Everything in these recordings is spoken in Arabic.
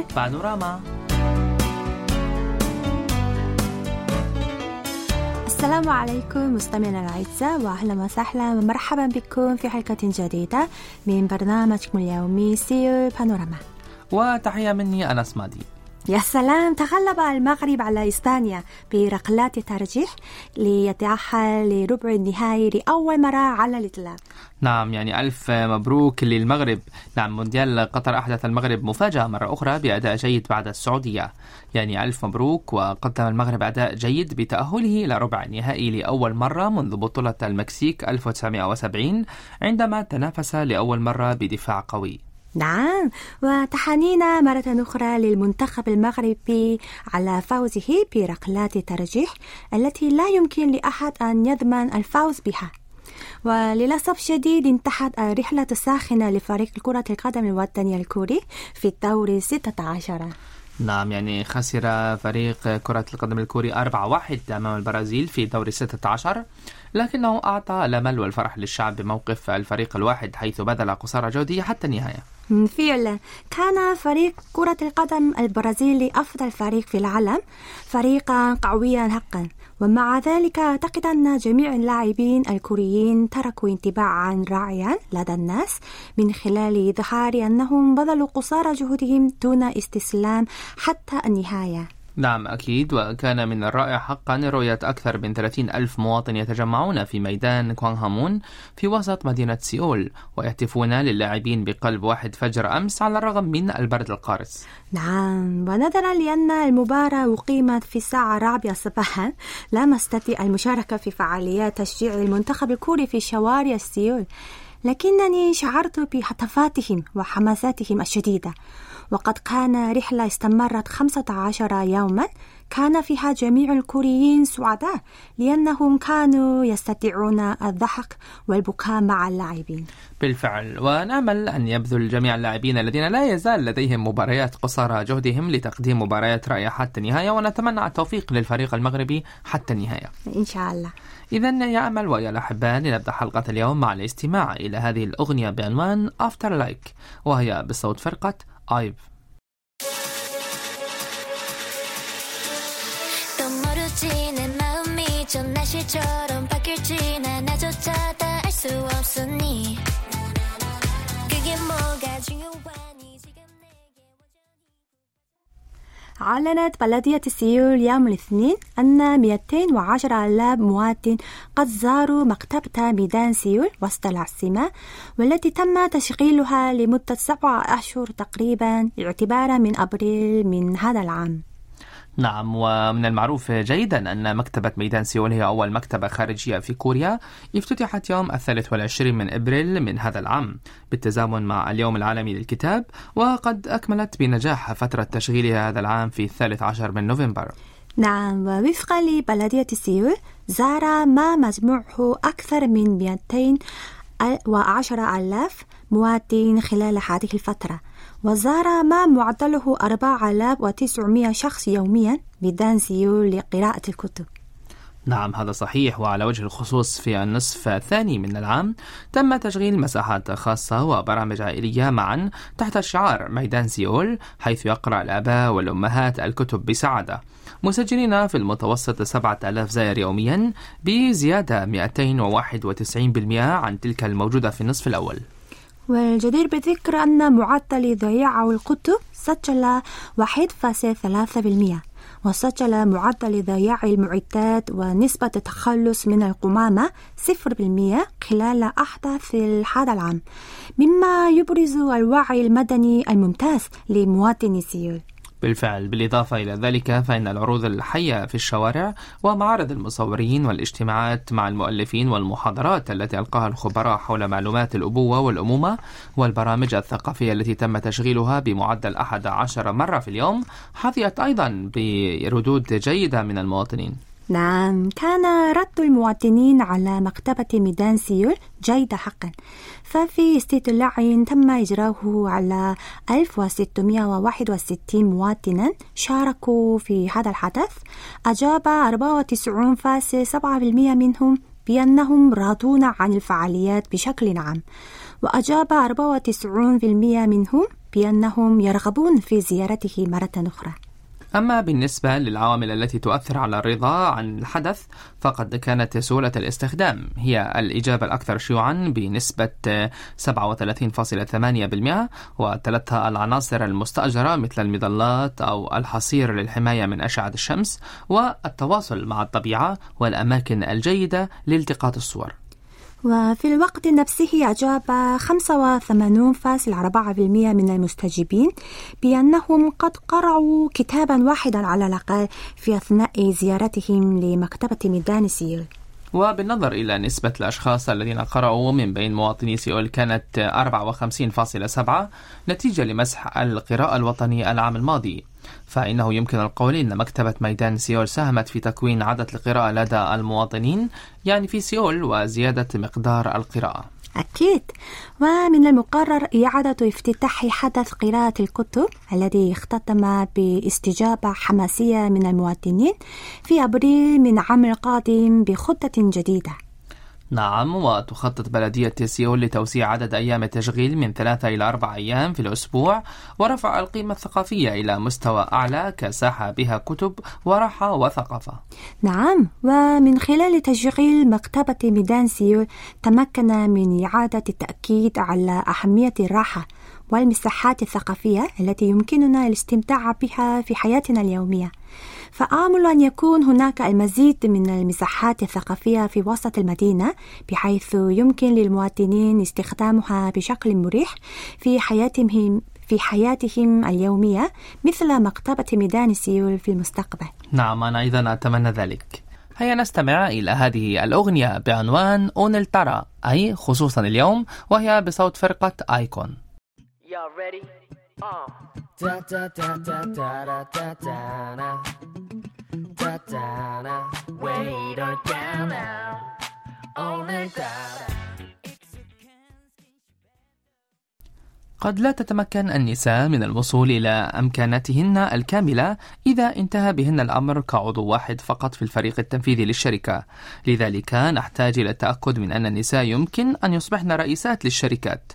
سيول بانوراما. السلام عليكم مستمعينا الأعزاء وأهلا وسهلا. ومرحبا بكم في حلقة جديدة من برنامجكم اليومي سيول بانوراما. وتحية مني أنس مادي يا سلام تغلب المغرب على إسبانيا بركلات ترجيح ليتأهل لربع النهائي لأول مرة على الإطلاق. نعم يعني ألف مبروك للمغرب. نعم مونديال قطر أحدث المغرب مفاجأة مرة أخرى بأداء جيد بعد السعودية. يعني ألف مبروك وقدم المغرب أداء جيد بتأهله إلى ربع النهائي لأول مرة منذ بطولة المكسيك 1970 عندما تنافس لأول مرة بدفاع قوي. نعم. وتحانينا مرة أخرى للمنتخب المغربي على فوزه بركلات ترجيح التي لا يمكن لأحد أن يضمن الفوز بها. وللأسف شديد انتهت الرحلة الساخنة لفريق كرة القدم الوطني الكوري في الدور 16 نعم يعني خسر فريق كرة القدم الكوري 4-1 أمام البرازيل في دور 16 لكنه أعطى الأمل والفرح للشعب بموقف الفريق الواحد حيث بذل قصارى جهده حتى النهاية. فعلا. كان فريق كرة القدم البرازيلي أفضل فريق في العالم فريقا قويا حقا. ومع ذلك أعتقد أن جميع اللاعبين الكوريين تركوا انطباعا رائعا لدى الناس من خلال إظهار أنهم بذلوا قصارى جهدهم دون استسلام حتى النهاية. نعم أكيد. وكان من الرائع حقا رؤية أكثر من 30 ألف مواطن يتجمعون في ميدان كوانغهامون في وسط مدينة سيول ويهتفون للاعبين بقلب واحد فجر أمس على الرغم من البرد القارس. نعم ونظرا لأن المباراة أقيمت في الساعة الرابعة صباحا لم أستطيع المشاركة في فعاليات تشجيع المنتخب الكوري في شوارع سيول لكنني شعرت بهتافاتهم وحماساتهم الشديدة. وقد كان رحلة استمرت 15 يوما. كان فيها جميع الكوريين سعداء لأنهم كانوا يستطيعون الضحك والبكاء مع اللاعبين. بالفعل. ونامل أن يبذل جميع اللاعبين الذين لا يزال لديهم مباريات قصارى جهدهم لتقديم مباريات رائعة حتى النهاية. ونتمنى التوفيق للفريق المغربي حتى النهاية. إن شاء الله. إذا يا أمل ويا الأحباء لنبدأ حلقة اليوم مع الاستماع إلى هذه الأغنية بعنوان After Like وهي بصوت فرقة I've أعلنت بلدية سيول يوم الاثنين أن 210 ألاف مواطن قد زاروا مكتبة ميدان سيول وسط العاصمة والتي تم تشغيلها لمدة سبعة أشهر تقريبا اعتبارا من أبريل من هذا العام. نعم ومن المعروف جيدا أن مكتبة ميدان سيول هي أول مكتبة خارجية في كوريا افتتحت يوم الثالث والعشرين من إبريل من هذا العام بالتزامن مع اليوم العالمي للكتاب وقد أكملت بنجاح فترة تشغيلها هذا العام في الثالث عشر من نوفمبر. نعم ووفقا لبلدية سيول زار ما مجموعه أكثر من 210 ألاف مواطن خلال هذه الفترة. وزار ما معدله 4900 شخص يوميا ميدان سيول لقراءة الكتب. نعم هذا صحيح. وعلى وجه الخصوص في النصف الثاني من العام تم تشغيل مساحات خاصة وبرامج عائلية معا تحت شعار ميدان سيول حيث يقرأ الآباء والأمهات الكتب بسعادة. مسجلين في المتوسط 7000 زائر يوميا بزيادة 291% عن تلك الموجودة في النصف الأول. والجدير بالذكر أن معدل ضياع الكتب سجل 1.3% وسجل معدل ضياع المعدات ونسبة التخلص من القمامة 0% خلال أحداث هذا العام مما يبرز الوعي المدني الممتاز لمواطني سيول. بالفعل. بالإضافة إلى ذلك فإن العروض الحية في الشوارع ومعارض المصورين والاجتماعات مع المؤلفين والمحاضرات التي ألقاها الخبراء حول معلومات الأبوة والأمومة والبرامج الثقافية التي تم تشغيلها بمعدل 11 مرة في اليوم حظيت أيضا بردود جيدة من المواطنين. نعم كان رد المواطنين على مكتبة ميدان سيول جيد حقا. ففي استطلاع تم إجراؤه على 1661 مواطنا شاركوا في هذا الحدث. أجاب 94.7% منهم بأنهم راضون عن الفعاليات بشكل عام. وأجاب 94% منهم بأنهم يرغبون في زيارته مرة أخرى. أما بالنسبة للعوامل التي تؤثر على الرضا عن الحدث فقد كانت سهولة الاستخدام. هي الإجابة الأكثر شيوعا بنسبة 37.8% وتلتها العناصر المستأجرة مثل المظلات أو الحصير للحماية من أشعة الشمس والتواصل مع الطبيعة والأماكن الجيدة لالتقاط الصور. وفي الوقت نفسه أجاب 85.4% من المستجيبين بأنهم قد قرأوا كتابا واحدا على الأقل في أثناء زيارتهم لمكتبة ميدان سيول. وبالنظر إلى نسبة الأشخاص الذين قرأوا من بين مواطني سيول كانت 54.7 نتيجة لمسح القراءة الوطني العام الماضي. فإنه يمكن القول أن مكتبة ميدان سيول ساهمت في تكوين عادة القراءة لدى المواطنين يعني في سيول وزيادة مقدار القراءة. أكيد. ومن المقرر إعادة افتتاح حدث قراءة الكتب الذي اختتم باستجابة حماسية من المواطنين في أبريل من عام القادم بخطة جديدة. نعم وتخطط بلدية سيول لتوسيع عدد أيام التشغيل من ثلاثة إلى أربع أيام في الأسبوع ورفع القيمة الثقافية إلى مستوى أعلى كساحة بها كتب وراحة وثقافة. نعم ومن خلال تشغيل مكتبة ميدان سيول تمكن من إعادة التأكيد على أهمية الراحة والمساحات الثقافية التي يمكننا الاستمتاع بها في حياتنا اليومية. فآمل أن يكون هناك المزيد من المساحات الثقافية في وسط المدينة بحيث يمكن للمواطنين استخدامها بشكل مريح في حياتهم في حياتهم اليومية مثل مكتبة ميدان سيول في المستقبل نعم أنا أيضا أتمنى ذلك هيا نستمع إلى هذه الأغنية بعنوان أون ترى أي خصوصا اليوم وهي بصوت فرقة آيكون Y'all ready? Uh. قد لا تتمكن النساء من الوصول إلى أمكاناتهن الكاملة إذا انتهى بهن الأمر كعضو واحد فقط في الفريق التنفيذي للشركة. لذلك نحتاج إلى التأكد من أن النساء يمكن أن يصبحن رئيسات للشركات.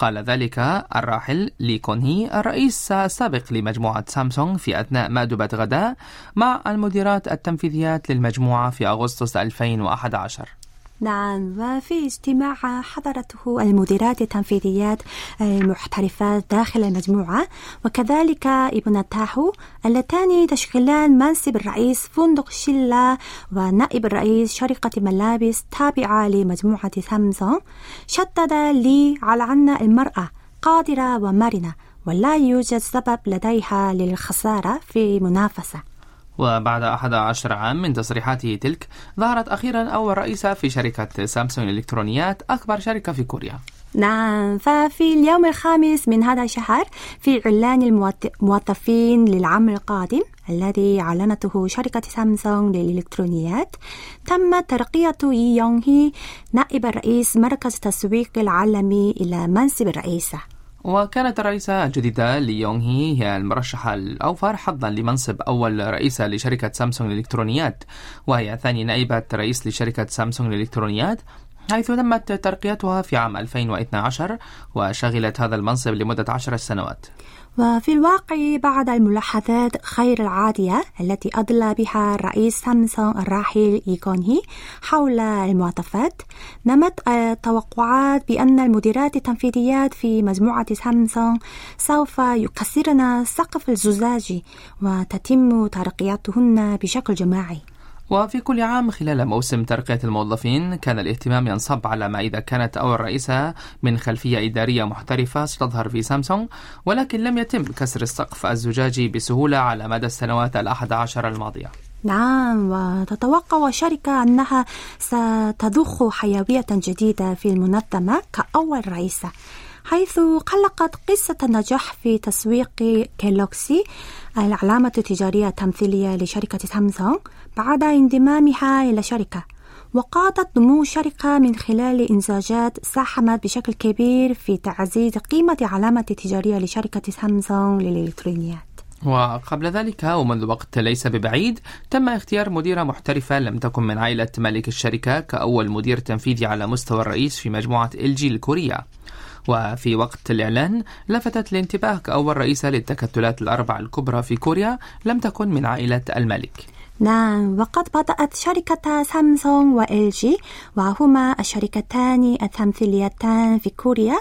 قال ذلك الراحل لي كونهي الرئيس السابق لمجموعة سامسونج في أثناء مأدبة غداء مع المديرات التنفيذيات للمجموعة في أغسطس 2011 نعم وفي اجتماع حضرته المديرات التنفيذيات المحترفات داخل المجموعة وكذلك ابنتاه اللتان تشغلان منصب الرئيس فندق شيلا ونائب الرئيس شركة ملابس تابعة لمجموعة سامسونج شدد لي على أن المرأة قادرة ومرنة ولا يوجد سبب لديها للخسارة في منافسة. وبعد 11 عام من تصريحاته تلك ظهرت أخيرا أول رئيسة في شركة سامسونج الإلكترونيات أكبر شركة في كوريا. نعم ففي اليوم الخامس من هذا الشهر في إعلان الموظفين للعام القادم الذي أعلنته شركة سامسونج للإلكترونيات تم ترقية إي يونغ هي نائب رئيس مركز التسويق العالمي إلى منصب الرئيسة. وكانت الرئيسة الجديدة لي يونغ هي هي المرشحة الأوفر حظا لمنصب أول رئيسة لشركة سامسونج للإلكترونيات وهي ثاني نائبة رئيس لشركة سامسونج للإلكترونيات حيث تمت ترقيتها في عام 2012 وشغلت هذا المنصب لمدة عشر سنوات. وفي الواقع بعد الملاحظات غير العادية التي أدلى بها رئيس سامسونج الراحل إيكون هي حول المعطفات نمت التوقعات بأن المديرات التنفيذيات في مجموعة سامسونج سوف يكسرن السقف الزجاجي وتتم ترقيتهن بشكل جماعي. وفي كل عام خلال موسم ترقية الموظفين كان الاهتمام ينصب على ما إذا كانت أول رئيسة من خلفية إدارية محترفة ستظهر في سامسونج ولكن لم يتم كسر السقف الزجاجي بسهولة على مدى السنوات الأحد عشر الماضية. نعم وتتوقع الشركة أنها ستضخ حيوية جديدة في المنظمة كأول رئيسة. حيث قلقت قصة النجاح في تسويق كيلوكسي العلامة التجارية التمثيلية لشركة سامسونج بعد انضمامها إلى الشركة وقادت نمو الشركة من خلال إنتاجات ساهمت بشكل كبير في تعزيز قيمة علامة التجارية لشركة سامسونج للإلكترونيات. وقبل ذلك ومنذ وقت ليس ببعيد تم اختيار مديرة محترفة لم تكن من عائلة مالك الشركة كأول مدير تنفيذي على مستوى الرئيس في مجموعة إل جي الكورية. وفي وقت الإعلان لفتت الانتباه كأول رئيسة للتكتلات الأربع الكبرى في كوريا لم تكن من عائلة الملك. نعم وقد بدأت شركة سامسونج وإل وهما الشركتان التمثيليتان في كوريا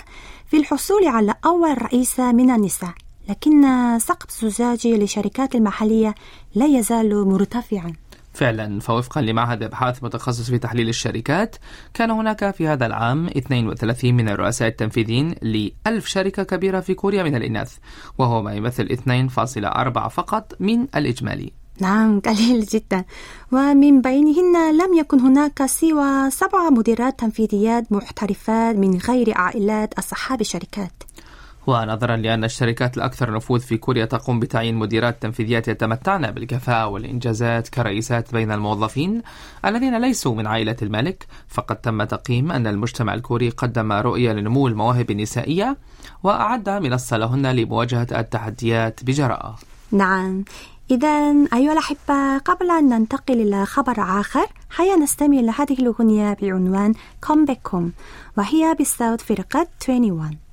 في الحصول على أول رئيسة من النساء لكن سقف الزجاج للشركات المحلية لا يزال مرتفعا. فعلا فوفقا لمعهد أبحاث متخصص في تحليل الشركات كان هناك في هذا العام 32 من الرؤساء التنفيذيين ل 1000 شركة كبيرة في كوريا من الإناث وهو ما يمثل 2.4 فقط من الإجمالي. نعم قليل جدا. ومن بينهن لم يكن هناك سوى سبع مديرات تنفيذيات محترفات من غير عائلات أصحاب الشركات. ونظرا لأن الشركات الأكثر نفوذ في كوريا تقوم بتعيين مديرات تنفيذيات يتمتعن بالكفاءة والإنجازات كرئيسات بين الموظفين الذين ليسوا من عائلة الملك. فقد تم تقييم أن المجتمع الكوري قدم رؤية لنمو المواهب النسائية وأعد منصة لهن لمواجهة التحديات بجراءة. نعم. إذا أيها الأحبة قبل أن ننتقل إلى خبر آخر هيا نستمع إلى هذه الأغنية بعنوان Come Back Home وهي بصوت فرقة 21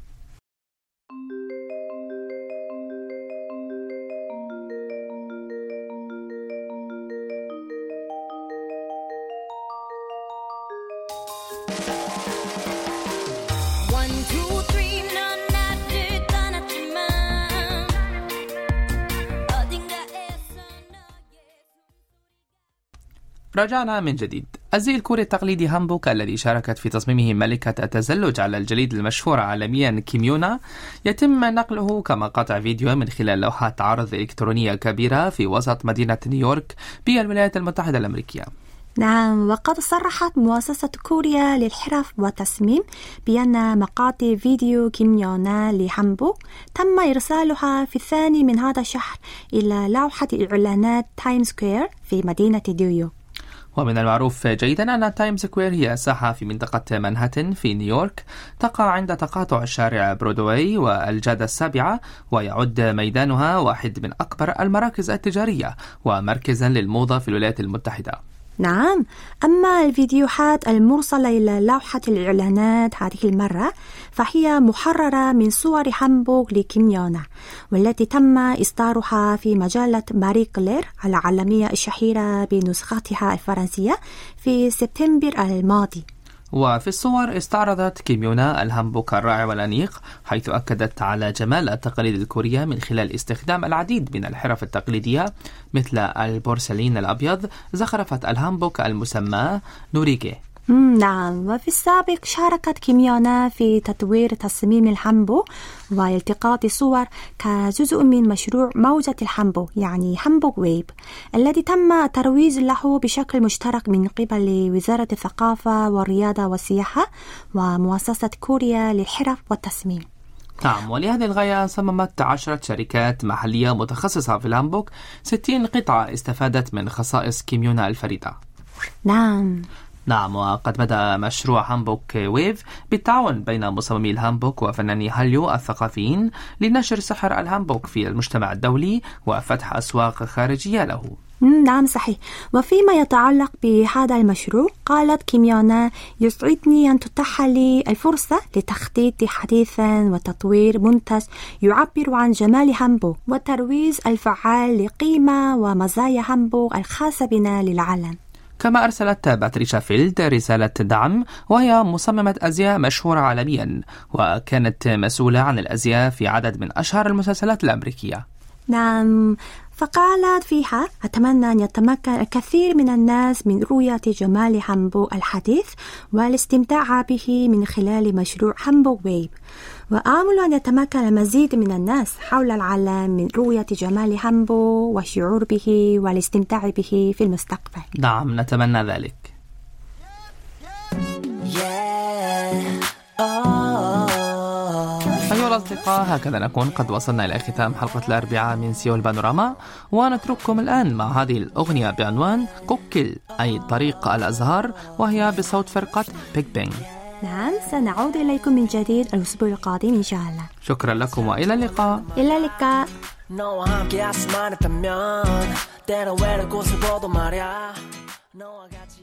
رجعنا من جديد. الزي الكوري التقليدي هانبوك الذي شاركت في تصميمه ملكة التزلج على الجليد المشهورة عالميا كيم يونا يتم نقله كمقاطع فيديو من خلال لوحات عرض إلكترونية كبيرة في وسط مدينة نيويورك بالولايات المتحدة الأمريكية. نعم وقد صرحت مؤسسة كوريا للحرف والتصميم بأن مقاطع فيديو كيم يونا لهانبوك تم إرسالها في الثاني من هذا الشهر إلى لوحة إعلانات تايم سكوير في مدينة نيويورك. ومن المعروف جيدا أن تايم سكوير هي ساحة في منطقة مانهاتن في نيويورك. تقع عند تقاطع الشارع برودواي والجادة السابعة ويعد ميدانها واحد من أكبر المراكز التجارية ومركزا للموضة في الولايات المتحدة. نعم. أما الفيديوهات المرسلة إلى لوحة الإعلانات هذه المرة فهي محررة من صور هانبوك لكيم يونا والتي تم إصدارها في مجلة ماري كلير العالمية الشهيرة بنسختها الفرنسية في سبتمبر الماضي. وفي الصور استعرضت كيم يونا الهامبوك الرائع والأنيق حيث أكدت على جمال التقاليد الكورية من خلال استخدام العديد من الحرف التقليدية مثل البورسلين الأبيض زخرفة الهامبوك المسمى نوريكي نعم. وفي السابق شاركت كيم يونا في تطوير تصميم الهامبوك والتقاط صور كجزء من مشروع موجة الهامبوك يعني Hanbok Wave الذي تم الترويج له بشكل مشترك من قبل وزارة الثقافة والرياضة والسياحة ومؤسسة كوريا للحرف والتصميم. نعم. ولهذه الغاية صممت عشرة شركات محلية متخصصة في الهامبوك 60 قطعة استفادت من خصائص كيم يونا الفريدة. نعم. نعم وقد بدأ مشروع Hanbok Wave بالتعاون بين مصممي الهامبوك وفناني هاليو الثقافيين لنشر سحر الهامبوك في المجتمع الدولي وفتح أسواق خارجية له. نعم صحيح. وفيما يتعلق بهذا المشروع قالت كيم يونا يسعدني أن تتاح لي الفرصة لتخطيط حديث وتطوير منتج يعبر عن جمال هامبوك والترويج الفعال لقيمة ومزايا هامبوك الخاصة بنا للعالم. كما أرسلت باتريشا فيلد رسالة دعم وهي مصممة أزياء مشهورة عالميا وكانت مسؤولة عن الأزياء في عدد من أشهر المسلسلات الأمريكية. نعم فقالت فيها أتمنى أن يتمكن الكثير من الناس من رؤية جمال هامبوك الحديث والاستمتاع به من خلال مشروع Hanbok Wave. وآمل أن يتمكن المزيد من الناس حول العالم من رؤية جمال هامبوك والشعور به والاستمتاع به في المستقبل. نعم نتمنى ذلك. أيها الأصدقاء هكذا نكون قد وصلنا إلى ختام حلقة الأربعاء من سيول بانوراما ونترككم الآن مع هذه الأغنية بعنوان 꽃길 أي طريق الأزهار وهي بصوت فرقة بيج بانج نعم سنعود إليكم من جديد الأسبوع القادم إن شاء الله شكرا لكم وإلى اللقاء إلى اللقاء 너와 함께 했으면 했다면 때론 외로운 곳을 보도 말야 너와 같이